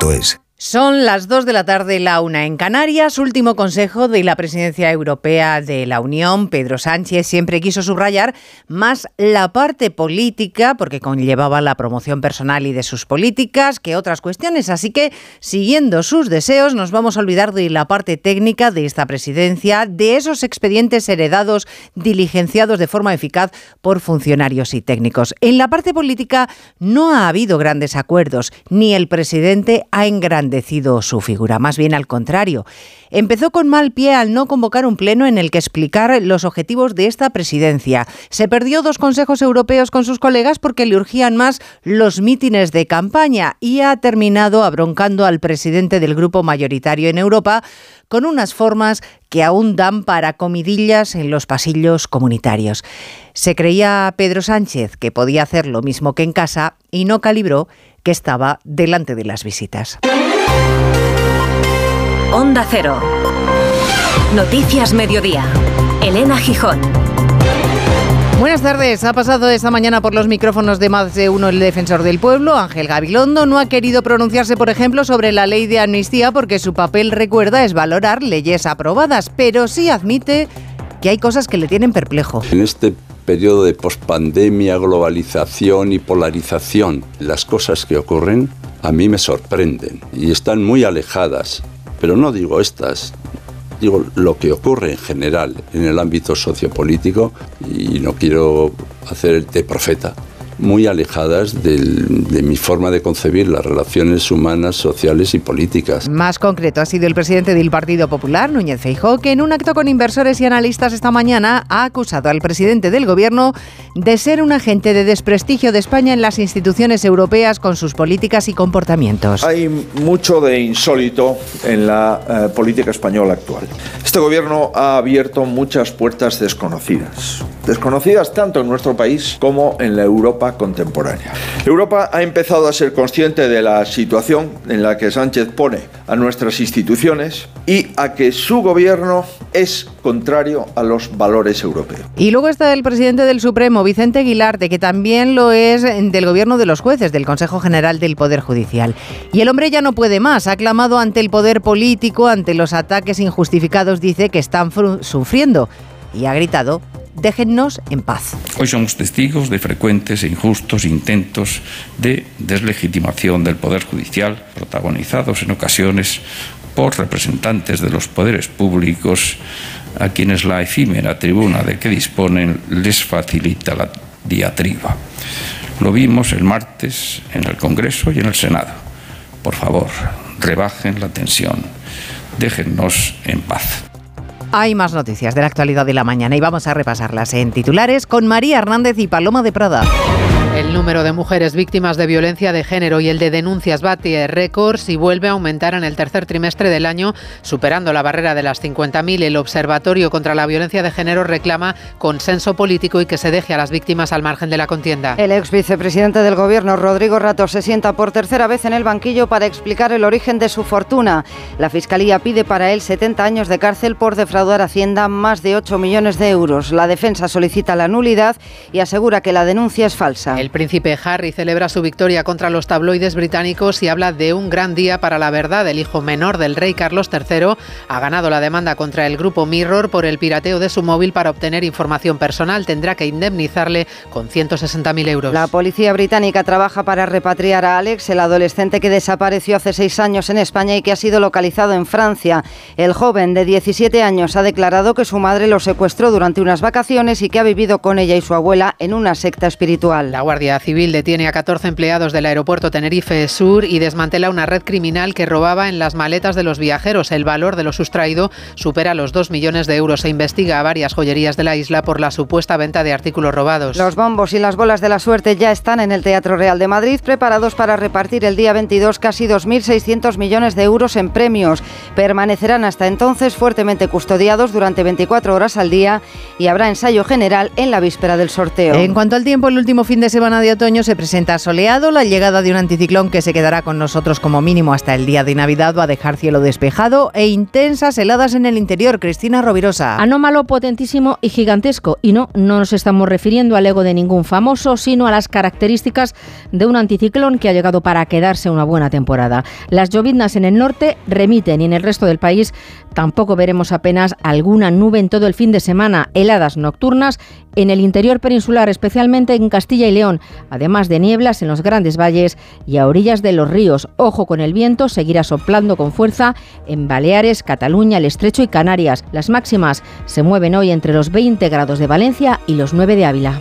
eldiario.es. Son las 2 de la tarde, la una en Canarias. Último consejo de la presidencia europea de la Unión. Pedro Sánchez siempre quiso subrayar más la parte política, porque conllevaba la promoción personal y de sus políticas, que otras cuestiones. Así que, siguiendo sus deseos, nos vamos a olvidar de la parte técnica de esta presidencia, de esos expedientes heredados, diligenciados de forma eficaz por funcionarios y técnicos. En la parte política no ha habido grandes acuerdos, ni el presidente ha engrandecido decido su figura, más bien al contrario. Empezó con mal pie al no convocar un pleno en el que explicar los objetivos de esta presidencia. Se perdió dos consejos europeos con sus colegas porque le urgían más los mítines de campaña y ha terminado abroncando al presidente del grupo mayoritario en Europa con unas formas que aún dan para comidillas en los pasillos comunitarios. Se creía Pedro Sánchez que podía hacer lo mismo que en casa y no calibró que estaba delante de las visitas. Onda Cero. Noticias Mediodía. Elena Gijón. Buenas tardes. Ha pasado esta mañana por los micrófonos de más de uno el defensor del pueblo, Ángel Gabilondo. No ha querido pronunciarse, por ejemplo, sobre la ley de amnistía porque su papel, recuerda, es valorar leyes aprobadas, pero sí admite que hay cosas que le tienen perplejo. En este periodo de pospandemia, globalización y polarización, las cosas que ocurren a mí me sorprenden y están muy alejadas, pero no digo estas, digo lo que ocurre en general en el ámbito sociopolítico y no quiero hacer el té profeta, muy alejadas de mi forma de concebir las relaciones humanas, sociales y políticas. Más concreto ha sido el presidente del Partido Popular, Núñez Feijóo, que en un acto con inversores y analistas esta mañana ha acusado al presidente del gobierno de ser un agente de desprestigio de España en las instituciones europeas con sus políticas y comportamientos. Hay mucho de insólito en la eh, política española actual. Este gobierno ha abierto muchas puertas desconocidas, desconocidas tanto en nuestro país como en la Europa contemporánea. Europa ha empezado a ser consciente de la situación en la que Sánchez pone a nuestras instituciones y a que su gobierno es contrario a los valores europeos. Y luego está el presidente del Supremo, Vicente Aguilar, que también lo es del gobierno de los jueces, del Consejo General del Poder Judicial. Y el hombre ya no puede más, ha clamado ante el poder político, ante los ataques injustificados, dice que están sufriendo y ha gritado déjennos en paz. Hoy somos testigos de frecuentes e injustos intentos de deslegitimación del Poder Judicial, protagonizados en ocasiones por representantes de los poderes públicos a quienes la efímera tribuna de que disponen les facilita la diatriba. Lo vimos el martes en el Congreso y en el Senado. Por favor, rebajen la tensión. Déjennos en paz. Hay más noticias de la actualidad de la mañana y vamos a repasarlas en titulares con María Hernández y Paloma de Prada. El número de mujeres víctimas de violencia de género y el de denuncias bate récords y vuelve a aumentar en el tercer trimestre del año, superando la barrera de las 50.000. El Observatorio contra la Violencia de Género reclama consenso político y que se deje a las víctimas al margen de la contienda. El ex vicepresidente del Gobierno, Rodrigo Rato, se sienta por tercera vez en el banquillo para explicar el origen de su fortuna. La Fiscalía pide para él 70 años de cárcel por defraudar a Hacienda más de 8 millones de euros. La defensa solicita la nulidad y asegura que la denuncia es falsa. El príncipe Harry celebra su victoria contra los tabloides británicos y habla de un gran día para la verdad. El hijo menor del rey Carlos III ha ganado la demanda contra el grupo Mirror por el pirateo de su móvil para obtener información personal. Tendrá que indemnizarle con 160.000 euros. La policía británica trabaja para repatriar a Alex, el adolescente que desapareció hace seis años en España y que ha sido localizado en Francia. El joven de 17 años ha declarado que su madre lo secuestró durante unas vacaciones y que ha vivido con ella y su abuela en una secta espiritual. La Guardia Civil detiene a 14 empleados del aeropuerto Tenerife Sur y desmantela una red criminal que robaba en las maletas de los viajeros. El valor de lo sustraído supera los 2 millones de euros. Se investiga a varias joyerías de la isla por la supuesta venta de artículos robados. Los bombos y las bolas de la suerte ya están en el Teatro Real de Madrid, preparados para repartir el día 22 casi 2.600 millones de euros en premios. Permanecerán hasta entonces fuertemente custodiados durante 24 horas al día y habrá ensayo general en la víspera del sorteo. En cuanto al tiempo, el último fin de semana de otoño se presenta soleado. La llegada de un anticiclón que se quedará con nosotros como mínimo hasta el día de Navidad va a dejar cielo despejado e intensas heladas en el interior. Cristina Rovirosa. Anómalo, potentísimo y gigantesco. Y no, no nos estamos refiriendo al ego de ningún famoso, sino a las características de un anticiclón que ha llegado para quedarse una buena temporada. Las lloviznas en el norte remiten y en el resto del país tampoco veremos apenas alguna nube en todo el fin de semana. Heladas nocturnas en el interior peninsular, especialmente en Castilla y León, además de nieblas en los grandes valles y a orillas de los ríos. Ojo con el viento, seguirá soplando con fuerza en Baleares, Cataluña, el Estrecho y Canarias. Las máximas se mueven hoy entre los 20 grados de Valencia y los 9 de Ávila.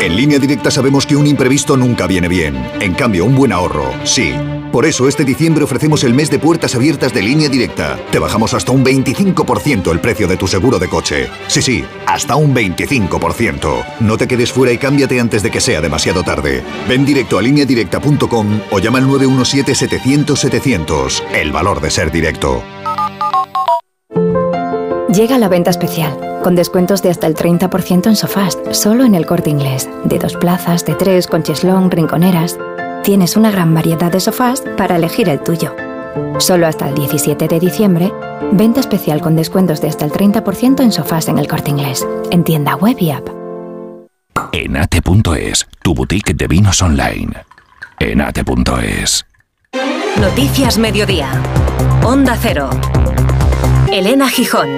En línea directa sabemos que un imprevisto nunca viene bien. En cambio, un buen ahorro, sí. Por eso este diciembre ofrecemos el mes de puertas abiertas de línea directa. Te bajamos hasta un 25% el precio de tu seguro de coche. Sí, sí, hasta un 25%. No te quedes fuera y cámbiate antes de que sea demasiado tarde. Ven directo a lineadirecta.com o llama al 917-700-700. El valor de ser directo. Llega la venta especial, con descuentos de hasta el 30% en sofás, solo en el corte inglés, de dos plazas, de tres, con cheslón, rinconeras. Tienes una gran variedad de sofás para elegir el tuyo. Solo hasta el 17 de diciembre, venta especial con descuentos de hasta el 30% en sofás en el corte inglés, en tienda web y app. Enate.es, tu boutique de vinos online. Enate.es. Noticias Mediodía. Onda Cero. Elena Gijón.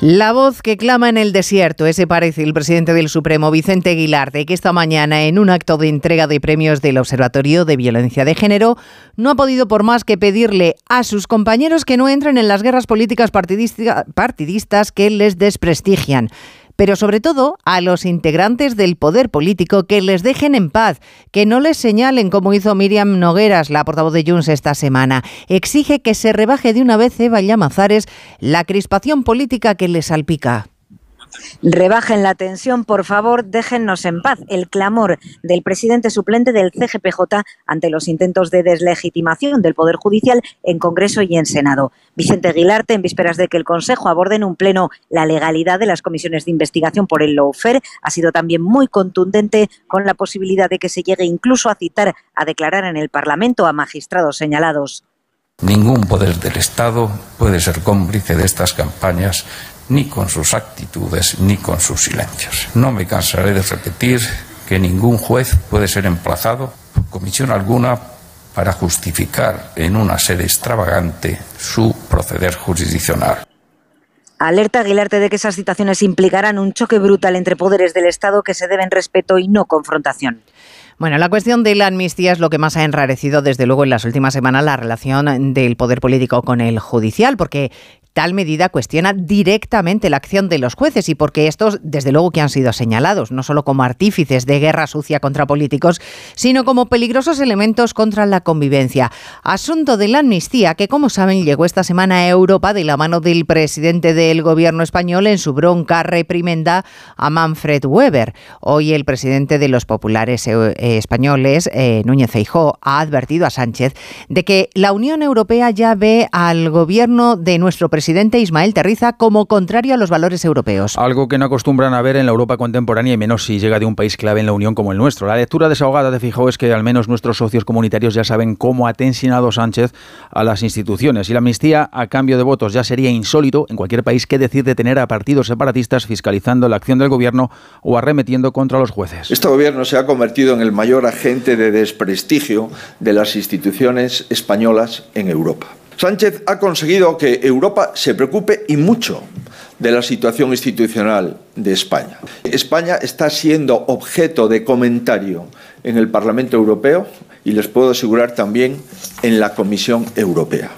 La voz que clama en el desierto, ese parece el presidente del Supremo, Vicente Aguilar, que esta mañana en un acto de entrega de premios del Observatorio de Violencia de Género no ha podido por más que pedirle a sus compañeros que no entren en las guerras políticas partidistas que les desprestigian pero sobre todo a los integrantes del poder político que les dejen en paz, que no les señalen como hizo Miriam Nogueras, la portavoz de Junts esta semana. Exige que se rebaje de una vez Eva Llamazares la crispación política que les salpica. Rebajen la tensión, por favor, déjennos en paz. El clamor del presidente suplente del CGPJ ante los intentos de deslegitimación del Poder Judicial en Congreso y en Senado. Vicente Aguilarte, en vísperas de que el Consejo aborde en un pleno la legalidad de las comisiones de investigación por el lawfare, ha sido también muy contundente con la posibilidad de que se llegue incluso a citar a declarar en el Parlamento a magistrados señalados. Ningún poder del Estado puede ser cómplice de estas campañas ni con sus actitudes ni con sus silencios. No me cansaré de repetir que ningún juez puede ser emplazado por comisión alguna para justificar en una sede extravagante su proceder jurisdiccional. Alerta Aguilarte de que esas citaciones implicarán un choque brutal entre poderes del Estado que se deben respeto y no confrontación. Bueno, la cuestión de la amnistía es lo que más ha enrarecido, desde luego, en las últimas semanas la relación del poder político con el judicial, porque tal medida cuestiona directamente la acción de los jueces y porque estos, desde luego que han sido señalados, no solo como artífices de guerra sucia contra políticos, sino como peligrosos elementos contra la convivencia. Asunto de la amnistía que, como saben, llegó esta semana a Europa de la mano del presidente del gobierno español en su bronca reprimenda a Manfred Weber. Hoy el presidente de los populares eh, españoles, eh, Núñez Feijóo, ha advertido a Sánchez de que la Unión Europea ya ve al gobierno de nuestro presidente presidente Ismael Terriza como contrario a los valores europeos. Algo que no acostumbran a ver en la Europa contemporánea y menos si llega de un país clave en la Unión como el nuestro. La lectura desahogada de Fijó es que al menos nuestros socios comunitarios ya saben cómo ha tensionado Sánchez a las instituciones y la amnistía a cambio de votos ya sería insólito en cualquier país que decir detener a partidos separatistas fiscalizando la acción del gobierno o arremetiendo contra los jueces. Este gobierno se ha convertido en el mayor agente de desprestigio de las instituciones españolas en Europa. Sánchez ha conseguido que Europa se preocupe y mucho de la situación institucional de España. España está siendo objeto de comentario en el Parlamento Europeo y les puedo asegurar también en la Comisión Europea.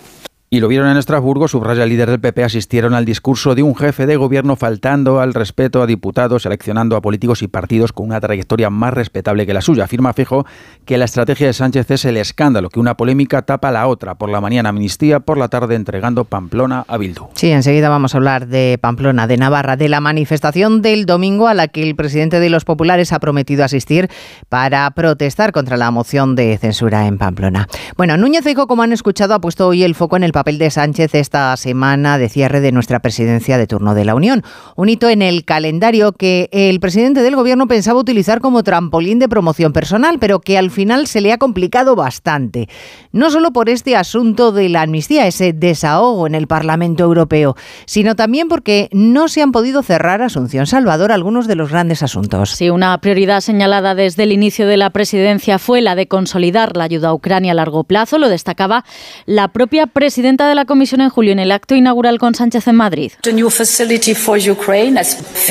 Y lo vieron en Estrasburgo, subraya el líder del PP, asistieron al discurso de un jefe de gobierno faltando al respeto a diputados, seleccionando a políticos y partidos con una trayectoria más respetable que la suya. Afirma Fijo que la estrategia de Sánchez es el escándalo, que una polémica tapa la otra. Por la mañana amnistía, por la tarde entregando Pamplona a Bildu. Sí, enseguida vamos a hablar de Pamplona, de Navarra, de la manifestación del domingo a la que el presidente de los populares ha prometido asistir para protestar contra la moción de censura en Pamplona. Bueno, Núñez Feijóo, como han escuchado, ha puesto hoy el foco en el papel de Sánchez esta semana de cierre de nuestra presidencia de turno de la Unión. Un hito en el calendario que el presidente del gobierno pensaba utilizar como trampolín de promoción personal, pero que al final se le ha complicado bastante. No solo por este asunto de la amnistía, ese desahogo en el Parlamento Europeo, sino también porque no se han podido cerrar, Asunción Salvador, algunos de los grandes asuntos. Sí, una prioridad señalada desde el inicio de la presidencia fue la de consolidar la ayuda a Ucrania a largo plazo, lo destacaba la propia presidenta de la Comisión en julio en el acto inaugural con Sánchez en Madrid.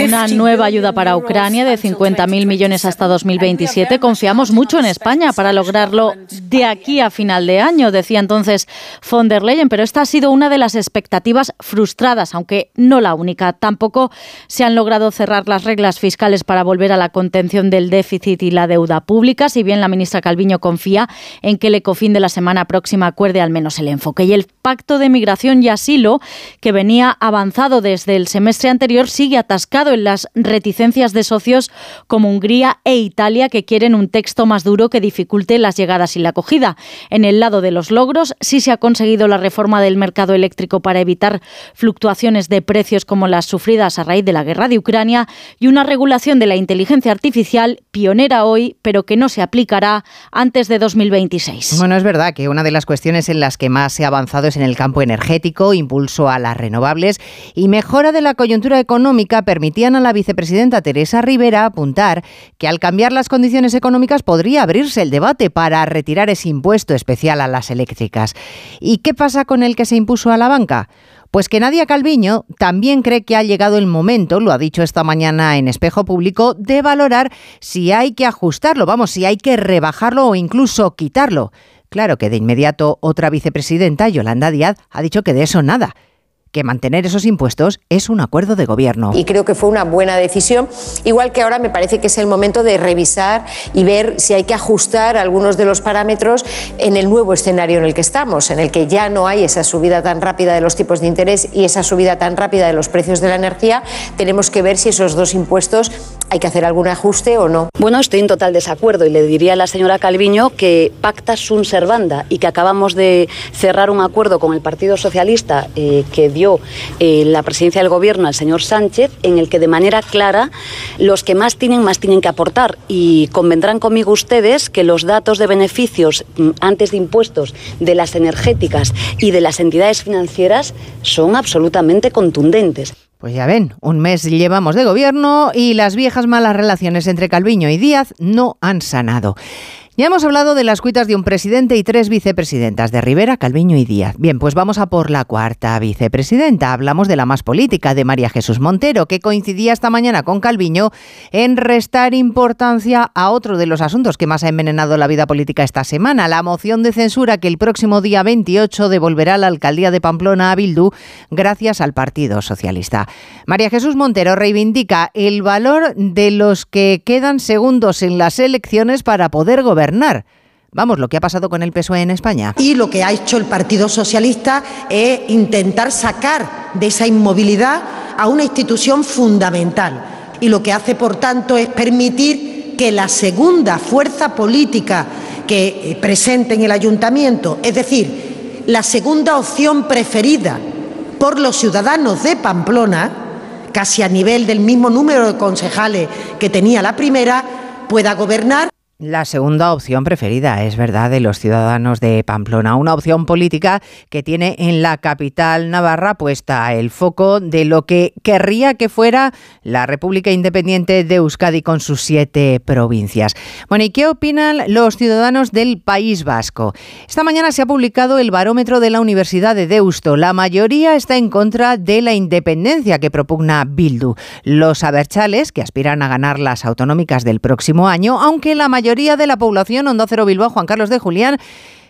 Una nueva ayuda para Ucrania de 50.000 millones hasta 2027. Confiamos mucho en España para lograrlo de aquí a final de año, decía entonces von der Leyen, pero esta ha sido una de las expectativas frustradas, aunque no la única. Tampoco se han logrado cerrar las reglas fiscales para volver a la contención del déficit y la deuda pública, si bien la ministra Calviño confía en que el ECOFIN de la semana próxima acuerde al menos el enfoque. Y el pacto de migración y asilo, que venía avanzado desde el semestre anterior, sigue atascado en las reticencias de socios como Hungría e Italia, que quieren un texto más duro que dificulte las llegadas y la acogida. En el lado de los logros, sí se ha conseguido la reforma del mercado eléctrico para evitar fluctuaciones de precios como las sufridas a raíz de la guerra de Ucrania y una regulación de la inteligencia artificial pionera hoy, pero que no se aplicará antes de 2026. Bueno, es verdad que una de las cuestiones en las que más se ha avanzado es en el campo energético, impulso a las renovables y mejora de la coyuntura económica permitían a la vicepresidenta Teresa Rivera apuntar que al cambiar las condiciones económicas podría abrirse el debate para retirar ese impuesto especial a las eléctricas. ¿Y qué pasa con el que se impuso a la banca? Pues que Nadia Calviño también cree que ha llegado el momento, lo ha dicho esta mañana en Espejo Público, de valorar si hay que ajustarlo, vamos, si hay que rebajarlo o incluso quitarlo. Claro que de inmediato otra vicepresidenta, Yolanda Díaz, ha dicho que de eso nada que mantener esos impuestos es un acuerdo de gobierno. Y creo que fue una buena decisión, igual que ahora me parece que es el momento de revisar y ver si hay que ajustar algunos de los parámetros en el nuevo escenario en el que estamos, en el que ya no hay esa subida tan rápida de los tipos de interés y esa subida tan rápida de los precios de la energía, tenemos que ver si esos dos impuestos hay que hacer algún ajuste o no. Bueno, estoy en total desacuerdo y le diría a la señora Calviño que pacta sunt servanda y que acabamos de cerrar un acuerdo con el Partido Socialista eh, que dio eh, la presidencia del gobierno al señor Sánchez, en el que de manera clara los que más tienen, más tienen que aportar. Y convendrán conmigo ustedes que los datos de beneficios mm, antes de impuestos de las energéticas y de las entidades financieras son absolutamente contundentes. Pues ya ven, un mes llevamos de gobierno y las viejas malas relaciones entre Calviño y Díaz no han sanado. Ya hemos hablado de las cuitas de un presidente y tres vicepresidentas, de Rivera, Calviño y Díaz. Bien, pues vamos a por la cuarta vicepresidenta. Hablamos de la más política, de María Jesús Montero, que coincidía esta mañana con Calviño en restar importancia a otro de los asuntos que más ha envenenado la vida política esta semana, la moción de censura que el próximo día 28 devolverá la alcaldía de Pamplona a Bildu gracias al Partido Socialista. María Jesús Montero reivindica el valor de los que quedan segundos en las elecciones para poder gobernar Vamos, lo que ha pasado con el PSOE en España. Y lo que ha hecho el Partido Socialista es intentar sacar de esa inmovilidad a una institución fundamental. Y lo que hace, por tanto, es permitir que la segunda fuerza política que eh, presente en el ayuntamiento, es decir, la segunda opción preferida por los ciudadanos de Pamplona, casi a nivel del mismo número de concejales que tenía la primera, pueda gobernar. La segunda opción preferida, es verdad, de los ciudadanos de Pamplona. Una opción política que tiene en la capital navarra puesta el foco de lo que querría que fuera la República Independiente de Euskadi con sus siete provincias. Bueno, ¿y qué opinan los ciudadanos del País Vasco? Esta mañana se ha publicado el barómetro de la Universidad de Deusto. La mayoría está en contra de la independencia que propugna Bildu. Los aberchales, que aspiran a ganar las autonómicas del próximo año, aunque la mayoría mayoría de la población, Onda Cero Bilbao, Juan Carlos de Julián,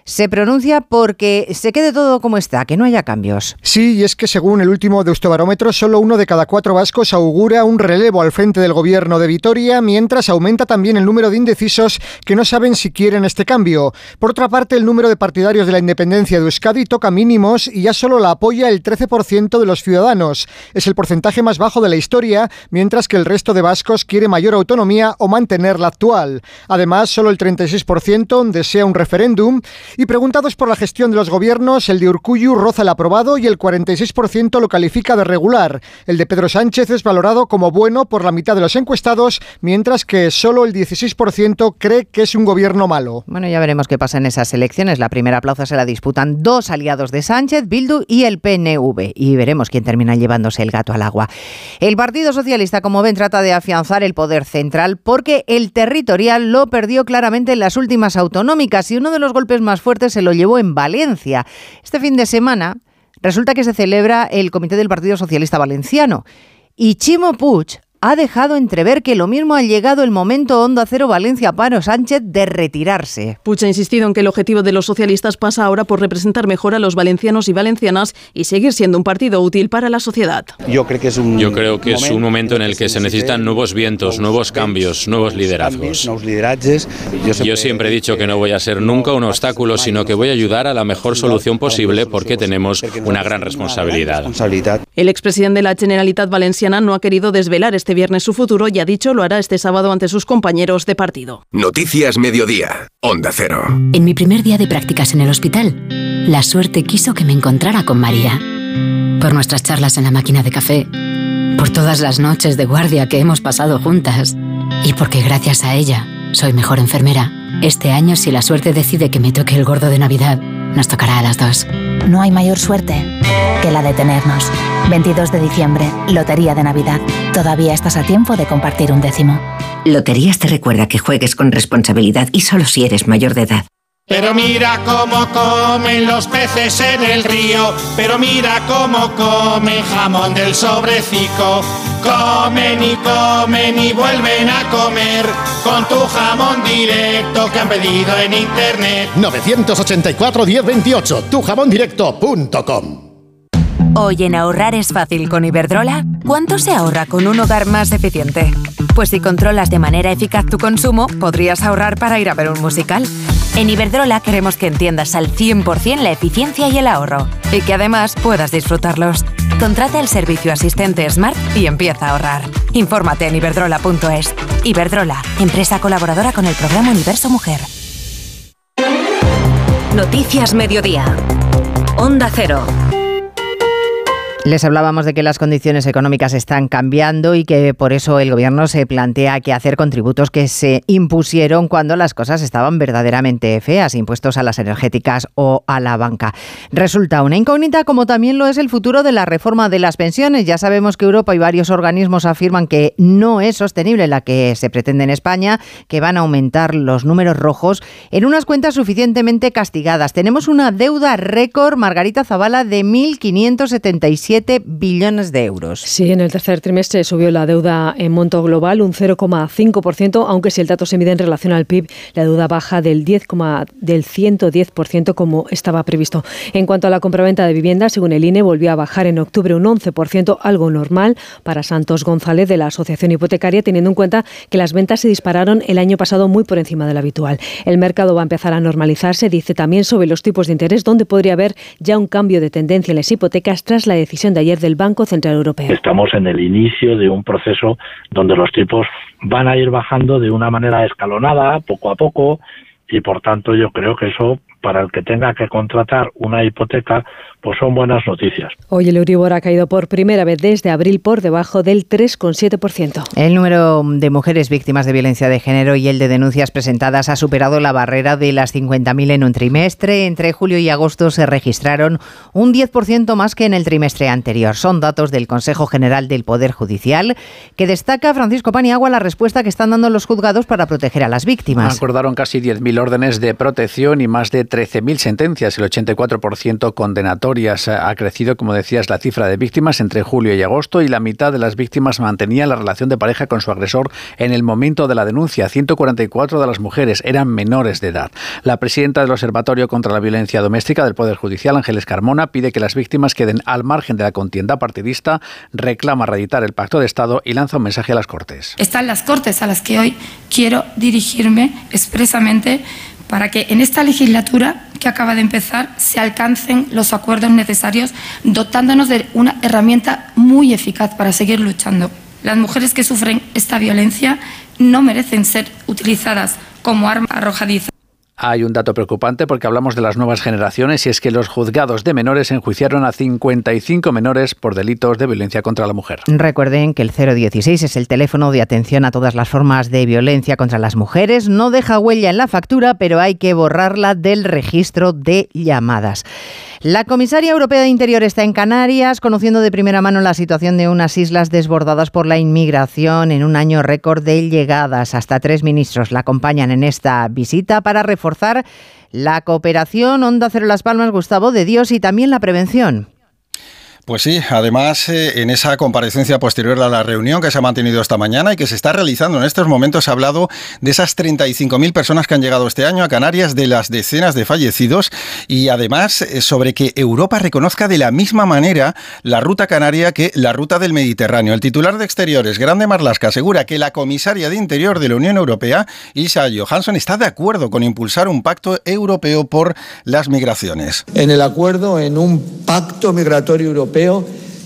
se pronuncia porque se quede todo como está, que no haya cambios. Sí, y es que según el último Deustobarómetro, solo uno de cada cuatro vascos augura un relevo al frente del gobierno de Vitoria, mientras aumenta también el número de indecisos que no saben si quieren este cambio. Por otra parte, el número de partidarios de la independencia de Euskadi toca mínimos y ya solo la apoya el 13% de los ciudadanos. Es el porcentaje más bajo de la historia, mientras que el resto de vascos quiere mayor autonomía o mantener la actual. Además, solo el 36% desea un referéndum Y preguntados por la gestión de los gobiernos, el de Urcuyu roza el aprobado y el 46% lo califica de regular. El de Pedro Sánchez es valorado como bueno por la mitad de los encuestados, mientras que solo el 16% cree que es un gobierno malo. Bueno, ya veremos qué pasa en esas elecciones. La primera plaza se la disputan dos aliados de Sánchez, Bildu y el PNV. Y veremos quién termina llevándose el gato al agua. El Partido Socialista, como ven, trata de afianzar el poder central porque el territorial lo perdió claramente en las últimas autonómicas y uno de los golpes más fuertes se lo llevó en Valencia. Este fin de semana resulta que se celebra el Comité del Partido Socialista Valenciano y Chimo Puig ha dejado entrever que lo mismo ha llegado el momento Onda Cero Valencia Paro Sánchez de retirarse. Puig ha insistido en que el objetivo de los socialistas pasa ahora por representar mejor a los valencianos y valencianas y seguir siendo un partido útil para la sociedad. Yo creo que es un, Yo creo que es un momento en el que se necesitan nuevos vientos, nuevos cambios, nuevos liderazgos. Yo siempre he dicho que no voy a ser nunca un obstáculo, sino que voy a ayudar a la mejor solución posible porque tenemos una gran responsabilidad. El expresidente de la Generalitat Valenciana no ha querido desvelar este viernes su futuro y ha dicho lo hará este sábado ante sus compañeros de partido. Noticias Mediodía, Onda Cero. En mi primer día de prácticas en el hospital, la suerte quiso que me encontrara con María. Por nuestras charlas en la máquina de café, por todas las noches de guardia que hemos pasado juntas y porque gracias a ella soy mejor enfermera. Este año, si la suerte decide que me toque el gordo de Navidad, nos tocará a las dos. No hay mayor suerte que la de tenernos. 22 de diciembre, Lotería de Navidad. Todavía estás a tiempo de compartir un décimo. Loterías te recuerda que juegues con responsabilidad y solo si eres mayor de edad. Pero mira cómo comen los peces en el río, pero mira cómo comen jamón del sobrecico. Comen y comen y vuelven a comer con tu jamón directo que han pedido en internet. 984 1028 tujamondirecto.com Hoy en ahorrar es fácil con Iberdrola. ¿Cuánto se ahorra con un hogar más eficiente? Pues si controlas de manera eficaz tu consumo, podrías ahorrar para ir a ver un musical. En Iberdrola queremos que entiendas al 100% la eficiencia y el ahorro y que además puedas disfrutarlos. Contrata el servicio asistente Smart y empieza a ahorrar. Infórmate en iberdrola.es. Iberdrola, empresa colaboradora con el programa Universo Mujer. Noticias Mediodía. Onda Cero. Les hablábamos de que las condiciones económicas están cambiando y que por eso el gobierno se plantea que hacer contributos que se impusieron cuando las cosas estaban verdaderamente feas, impuestos a las energéticas o a la banca. Resulta una incógnita como también lo es el futuro de la reforma de las pensiones. Ya sabemos que Europa y varios organismos afirman que no es sostenible la que se pretende en España, que van a aumentar los números rojos en unas cuentas suficientemente castigadas. Tenemos una deuda récord, Margarita Zavala, de 1.577 billones de euros. Sí, en el tercer trimestre subió la deuda en monto global un 0,5%, aunque si el dato se mide en relación al PIB, la deuda baja del 10, del 110% como estaba previsto. En cuanto a la compraventa de viviendas, según el INE, volvió a bajar en octubre un 11%, algo normal para Santos González de la Asociación Hipotecaria, teniendo en cuenta que las ventas se dispararon el año pasado muy por encima de lo habitual. El mercado va a empezar a normalizarse, dice también sobre los tipos de interés, donde podría haber ya un cambio de tendencia en las hipotecas tras la decisión de ayer del Banco Central Europeo. Estamos en el inicio de un proceso donde los tipos van a ir bajando de una manera escalonada, poco a poco, y por tanto yo creo que eso para el que tenga que contratar una hipoteca pues son buenas noticias. Hoy el Euribor ha caído por primera vez desde abril por debajo del 3,7%. El número de mujeres víctimas de violencia de género y el de denuncias presentadas ha superado la barrera de las 50.000 en un trimestre. Entre julio y agosto se registraron un 10% más que en el trimestre anterior. Son datos del Consejo General del Poder Judicial que destaca Francisco Paniagua la respuesta que están dando los juzgados para proteger a las víctimas. Acordaron casi 10.000 órdenes de protección y más de 13.000 sentencias, el 84% condenatorio ha crecido, como decías, la cifra de víctimas entre julio y agosto y la mitad de las víctimas mantenían la relación de pareja con su agresor en el momento de la denuncia. 144 de las mujeres eran menores de edad. La presidenta del Observatorio contra la Violencia Doméstica del Poder Judicial, Ángeles Carmona, pide que las víctimas queden al margen de la contienda partidista, reclama reeditar el pacto de Estado y lanza un mensaje a las Cortes. Están las Cortes a las que hoy quiero dirigirme expresamente para que en esta legislatura que acaba de empezar se alcancen los acuerdos necesarios, dotándonos de una herramienta muy eficaz para seguir luchando. Las mujeres que sufren esta violencia no merecen ser utilizadas como arma arrojadiza. Hay un dato preocupante porque hablamos de las nuevas generaciones y es que los juzgados de menores enjuiciaron a 55 menores por delitos de violencia contra la mujer. Recuerden que el 016 es el teléfono de atención a todas las formas de violencia contra las mujeres. No deja huella en la factura, pero hay que borrarla del registro de llamadas. La comisaria europea de Interior está en Canarias, conociendo de primera mano la situación de unas islas desbordadas por la inmigración en un año récord de llegadas. Hasta tres ministros la acompañan en esta visita para reforzar la cooperación Onda Cero Las Palmas, Gustavo de Dios y también la prevención. Pues sí, además eh, en esa comparecencia posterior a la reunión que se ha mantenido esta mañana y que se está realizando en estos momentos, ha hablado de esas 35.000 personas que han llegado este año a Canarias, de las decenas de fallecidos y además eh, sobre que Europa reconozca de la misma manera la ruta canaria que la ruta del Mediterráneo. El titular de Exteriores, Grande Marlasca, asegura que la comisaria de Interior de la Unión Europea, Isa Johansson, está de acuerdo con impulsar un pacto europeo por las migraciones. En el acuerdo, en un pacto migratorio europeo,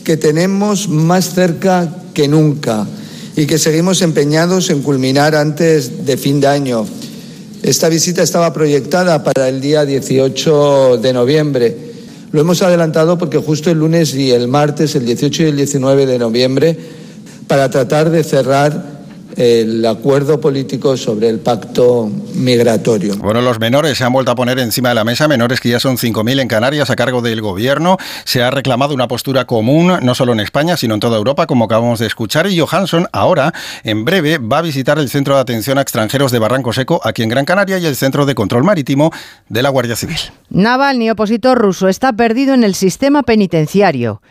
que tenemos más cerca que nunca y que seguimos empeñados en culminar antes de fin de año. Esta visita estaba proyectada para el día 18 de noviembre. Lo hemos adelantado porque justo el lunes y el martes, el 18 y el 19 de noviembre, para tratar de cerrar el acuerdo político sobre el pacto migratorio. Bueno, los menores se han vuelto a poner encima de la mesa, menores que ya son 5.000 en Canarias a cargo del gobierno. Se ha reclamado una postura común, no solo en España, sino en toda Europa, como acabamos de escuchar. Y Johansson ahora, en breve, va a visitar el Centro de Atención a Extranjeros de Barranco Seco, aquí en Gran Canaria, y el Centro de Control Marítimo de la Guardia Civil. Navalny, opositor ruso, está perdido en el sistema penitenciario.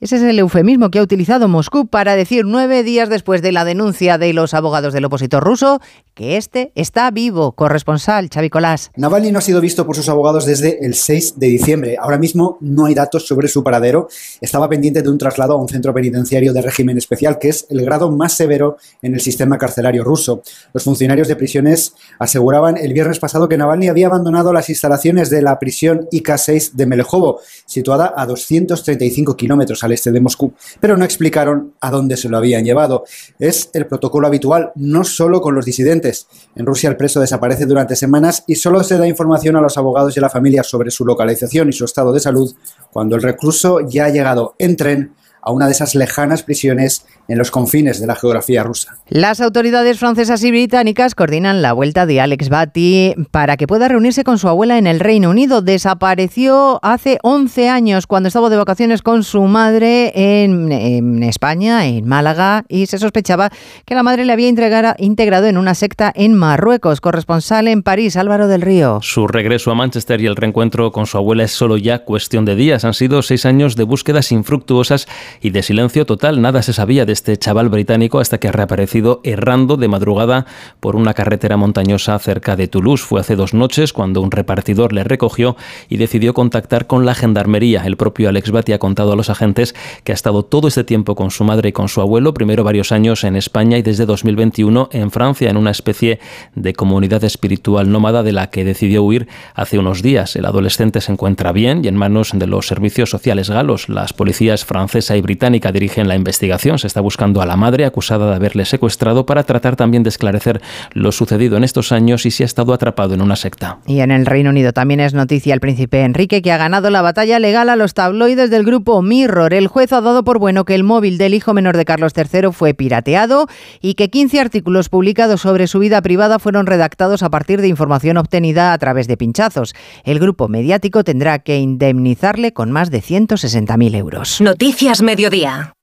Ese es el eufemismo que ha utilizado Moscú para decir nueve días después de la denuncia de los abogados del opositor ruso que este está vivo. Corresponsal Xavi Colás. Navalny no ha sido visto por sus abogados desde el 6 de diciembre. Ahora mismo no hay datos sobre su paradero. Estaba pendiente de un traslado a un centro penitenciario de régimen especial, que es el grado más severo en el sistema carcelario ruso. Los funcionarios de prisiones aseguraban el viernes pasado que Navalny había abandonado las instalaciones de la prisión IK-6 de Melejovo, situada a 235 kilómetros al este de Moscú, pero no explicaron a dónde se lo habían llevado. Es el protocolo habitual, no solo con los disidentes. En Rusia el preso desaparece durante semanas y solo se da información a los abogados y a la familia sobre su localización y su estado de salud cuando el recluso ya ha llegado en tren a una de esas lejanas prisiones en los confines de la geografía rusa. Las autoridades francesas y británicas coordinan la vuelta de Alex Batty para que pueda reunirse con su abuela en el Reino Unido. Desapareció hace 11 años cuando estaba de vacaciones con su madre en, España, en Málaga, y se sospechaba que la madre le había integrado en una secta en Marruecos. Corresponsal en París, Álvaro del Río. Su regreso a Manchester y el reencuentro con su abuela es solo ya cuestión de días. Han sido seis años de búsquedas infructuosas y de silencio total. Nada se sabía de este chaval británico hasta que ha reaparecido errando de madrugada por una carretera montañosa cerca de Toulouse. Fue hace dos noches cuando un repartidor le recogió y decidió contactar con la gendarmería. El propio Alex Batty ha contado a los agentes que ha estado todo este tiempo con su madre y con su abuelo, primero varios años en España y desde 2021 en Francia, en una especie de comunidad espiritual nómada de la que decidió huir hace unos días. El adolescente se encuentra bien y en manos de los servicios sociales galos. Las policías francesa y británica dirigen la investigación. Se está buscando a la madre acusada de haberle secuestrado para tratar también de esclarecer lo sucedido en estos años y si ha estado atrapado en una secta. Y en el Reino Unido también es noticia el príncipe Enrique que ha ganado la batalla legal a los tabloides del grupo Mirror. El juez ha dado por bueno que el móvil del hijo menor de Carlos III fue pirateado y que 15 artículos publicados sobre su vida privada fueron redactados a partir de información obtenida a través de pinchazos. El grupo mediático tendrá que indemnizarle con más de 160.000 euros. Noticias Mediodía.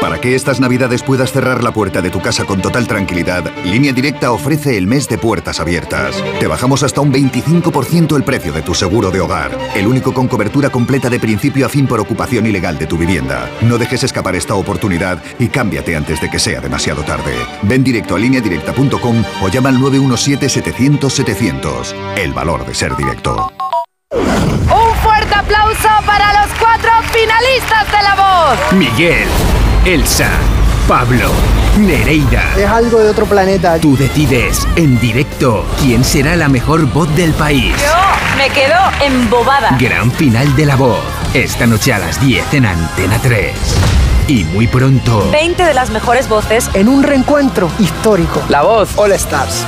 Para que estas navidades puedas cerrar la puerta de tu casa con total tranquilidad, Línea Directa ofrece el mes de puertas abiertas. Te bajamos hasta un 25% el precio de tu seguro de hogar, el único con cobertura completa de principio a fin por ocupación ilegal de tu vivienda. No dejes escapar esta oportunidad y cámbiate antes de que sea demasiado tarde. Ven directo a lineadirecta.com o llama al 917-700-700. El valor de ser directo. Finalistas de La Voz. Miguel. Elsa, Pablo, Nereida. Es algo de otro planeta. Tú decides en directo quién será la mejor voz del país. Yo me quedo embobada. Gran final de la voz. Esta noche a las 10 en Antena 3. Y muy pronto. 20 de las mejores voces en un reencuentro histórico. La voz All Stars.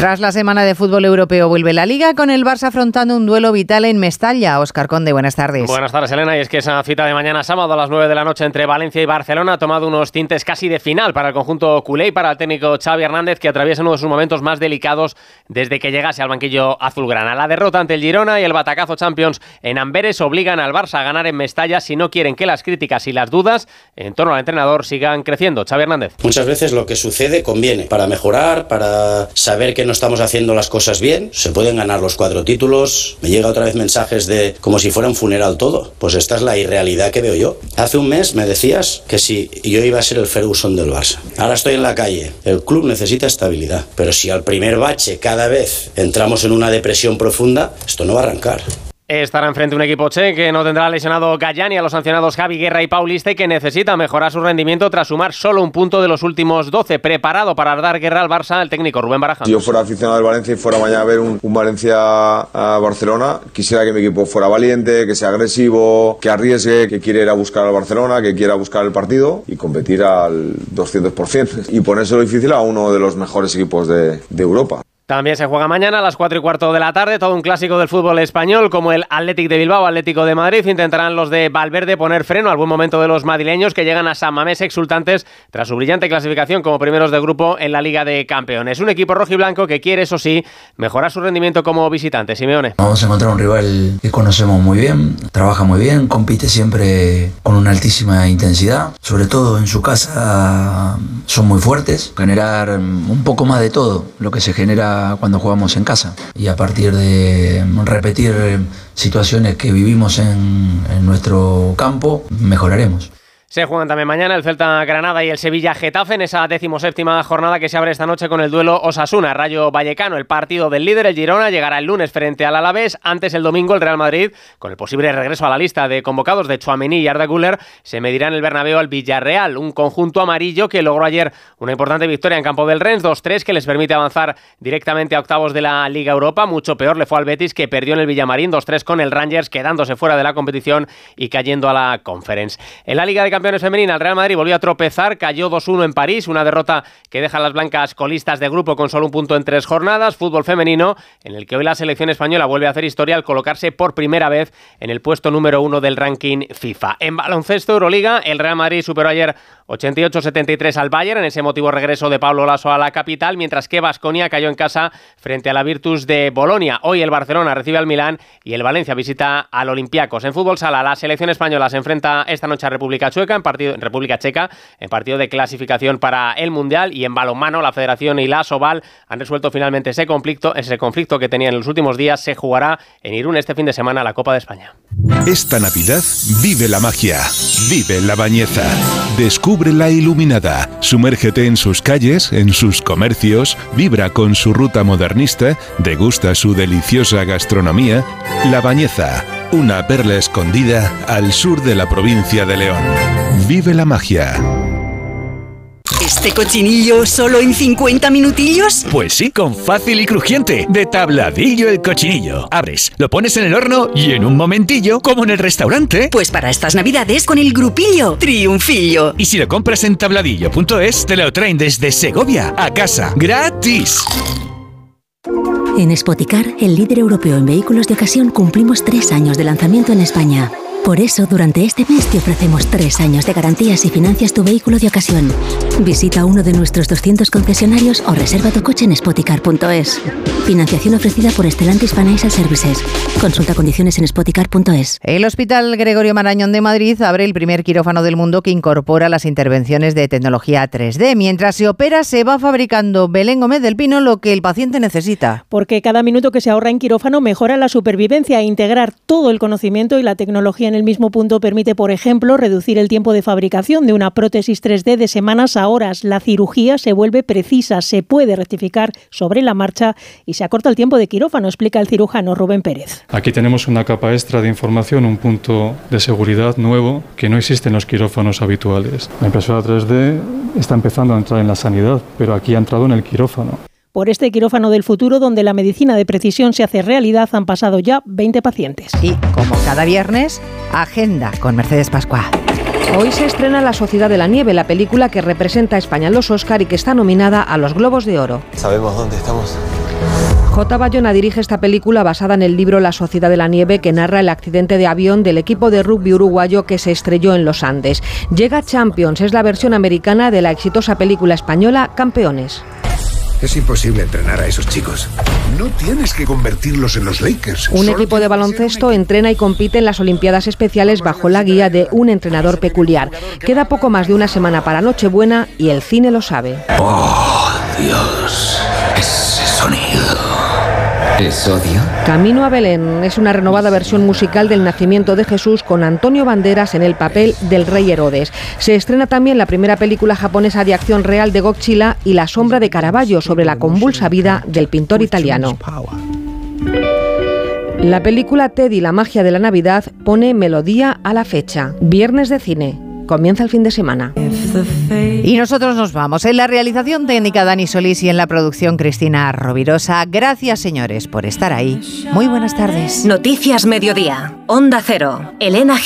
Tras la semana de fútbol europeo vuelve la liga con el Barça afrontando un duelo vital en Mestalla. Oscar Conde, buenas tardes. Buenas tardes, Elena. Y es que esa cita de mañana sábado a las 9 de la noche entre Valencia y Barcelona ha tomado unos tintes casi de final para el conjunto culé y para el técnico Xavi Hernández que atraviesa uno de sus momentos más delicados desde que llegase al banquillo azulgrana. La derrota ante el Girona y el batacazo Champions en Amberes obligan al Barça a ganar en Mestalla si no quieren que las críticas y las dudas en torno al entrenador sigan creciendo. Xavi Hernández. Muchas veces lo que sucede conviene para mejorar, para saber que no estamos haciendo las cosas bien, se pueden ganar los cuatro títulos. Me llega otra vez mensajes de como si fuera un funeral todo. Pues esta es la irrealidad que veo yo. Hace un mes me decías que si yo iba a ser el Ferguson del Barça. Ahora estoy en la calle. El club necesita estabilidad. Pero si al primer bache cada vez entramos en una depresión profunda, esto no va a arrancar. Estará enfrente un equipo che que no tendrá lesionado Gallani a los sancionados Javi Guerra y Paulista y que necesita mejorar su rendimiento tras sumar solo un punto de los últimos 12. Preparado para dar guerra al Barça, el técnico Rubén Baraja. Si yo fuera aficionado del Valencia y fuera mañana a ver un, un Valencia-Barcelona, quisiera que mi equipo fuera valiente, que sea agresivo, que arriesgue, que quiera ir a buscar al Barcelona, que quiera buscar el partido y competir al 200% y ponérselo difícil a uno de los mejores equipos de Europa. También se juega mañana a las 4 y cuarto de la tarde, todo un clásico del fútbol español como el Athletic de Bilbao, Atlético de Madrid. Intentarán los de Valverde poner freno al buen momento de los madrileños que llegan a San Mamés exultantes tras su brillante clasificación como primeros de grupo en la Liga de Campeones. Un equipo rojo y blanco que quiere, eso sí, mejorar su rendimiento como visitante. Simeone. Vamos a encontrar un rival que conocemos muy bien, trabaja muy bien, compite siempre con una altísima intensidad. Sobre todo en su casa son muy fuertes. Generar un poco más de todo lo que se genera cuando jugamos en casa. Y a partir de repetir situaciones que vivimos en, nuestro campo, mejoraremos. Se juegan también mañana el Celta Granada y el Sevilla Getafe en esa decimoséptima jornada que se abre esta noche con el duelo Osasuna Rayo Vallecano. El partido del líder, el Girona, llegará el lunes frente al Alavés. Antes el domingo el Real Madrid, con el posible regreso a la lista de convocados de Chuamení y Arda se medirá en el Bernabéu al Villarreal, un conjunto amarillo que logró ayer una importante victoria en campo del Rennes 2-3 que les permite avanzar directamente a octavos de la Liga Europa. Mucho peor le fue al Betis que perdió en el Villamarín 2-3 con el Rangers quedándose fuera de la competición y cayendo a la Conference. En la Liga de femenina, el Real Madrid volvió a tropezar, cayó 2-1 en París, una derrota que deja a las blancas colistas de grupo con solo un punto en tres jornadas. Fútbol femenino, en el que hoy la selección española vuelve a hacer historia al colocarse por primera vez en el puesto número uno del ranking FIFA. En baloncesto Euroliga, el Real Madrid superó ayer 88-73 al Bayern en ese motivo regreso de Pablo Lasso a la capital, mientras que Basconia cayó en casa frente a la Virtus de Bolonia. Hoy el Barcelona recibe al Milán y el Valencia visita al Olympiacos. En fútbol sala, la selección española se enfrenta esta noche a República En partido en República Checa en partido de clasificación para el Mundial y en balonmano la Federación y la Soval han resuelto finalmente ese conflicto, ese conflicto que tenían en los últimos días se jugará en Irún este fin de semana la Copa de España. Esta Navidad vive la magia, vive la bañeza. Descubre la iluminada. Sumérgete en sus calles, en sus comercios, vibra con su ruta modernista, degusta su deliciosa gastronomía. La Bañeza, una perla escondida al sur de la provincia de León. Vive la magia. ¿Este cochinillo solo en 50 minutillos? Pues sí, con fácil y crujiente. De tabladillo el cochinillo. Abres, lo pones en el horno y en un momentillo, como en el restaurante. Pues para estas navidades con el grupillo Triunfillo. Y si lo compras en tabladillo.es, te lo traen desde Segovia a casa. ¡Gratis! En Spoticar, el líder europeo en vehículos de ocasión, cumplimos tres años de lanzamiento en España. Por eso, durante este mes te ofrecemos tres años de garantías y financias tu vehículo de ocasión. Visita uno de nuestros 200 concesionarios o reserva tu coche en spoticar.es. Financiación ofrecida por Estelantis Financial Services. Consulta condiciones en spoticar.es. El Hospital Gregorio Marañón de Madrid abre el primer quirófano del mundo que incorpora las intervenciones de tecnología 3D. Mientras se opera, se va fabricando Belén Gómez del Pino lo que el paciente necesita. Porque cada minuto que se ahorra en quirófano mejora la supervivencia e integrar todo el conocimiento y la tecnología en el mismo punto permite, por ejemplo, reducir el tiempo de fabricación de una prótesis 3D de semanas a horas. La cirugía se vuelve precisa, se puede rectificar sobre la marcha y se acorta el tiempo de quirófano, explica el cirujano Rubén Pérez. Aquí tenemos una capa extra de información, un punto de seguridad nuevo que no existe en los quirófanos habituales. La impresora 3D está empezando a entrar en la sanidad, pero aquí ha entrado en el quirófano. Por este quirófano del futuro, donde la medicina de precisión se hace realidad, han pasado ya 20 pacientes. Y, como cada viernes, agenda con Mercedes Pascua. Hoy se estrena La Sociedad de la Nieve, la película que representa a España en los Oscar y que está nominada a los Globos de Oro. ¿Sabemos dónde estamos? J. Bayona dirige esta película basada en el libro La Sociedad de la Nieve que narra el accidente de avión del equipo de rugby uruguayo que se estrelló en los Andes. Llega Champions, es la versión americana de la exitosa película española Campeones. Es imposible entrenar a esos chicos. No tienes que convertirlos en los Lakers. Un equipo de baloncesto entrena y compite en las Olimpiadas Especiales bajo la guía de un entrenador peculiar. Queda poco más de una semana para Nochebuena y el cine lo sabe. Oh, Dios. Camino a Belén es una renovada versión musical del nacimiento de Jesús con Antonio Banderas en el papel del rey Herodes. Se estrena también la primera película japonesa de acción real de Godzilla y La sombra de Caravaggio sobre la convulsa vida del pintor italiano. La película Teddy, la magia de la Navidad, pone melodía a la fecha. Viernes de cine. Comienza el fin de semana. Y nosotros nos vamos. En la realización técnica Dani Solís y en la producción Cristina Rovirosa. Gracias, señores, por estar ahí. Muy buenas tardes. Noticias Mediodía. Onda Cero. Elena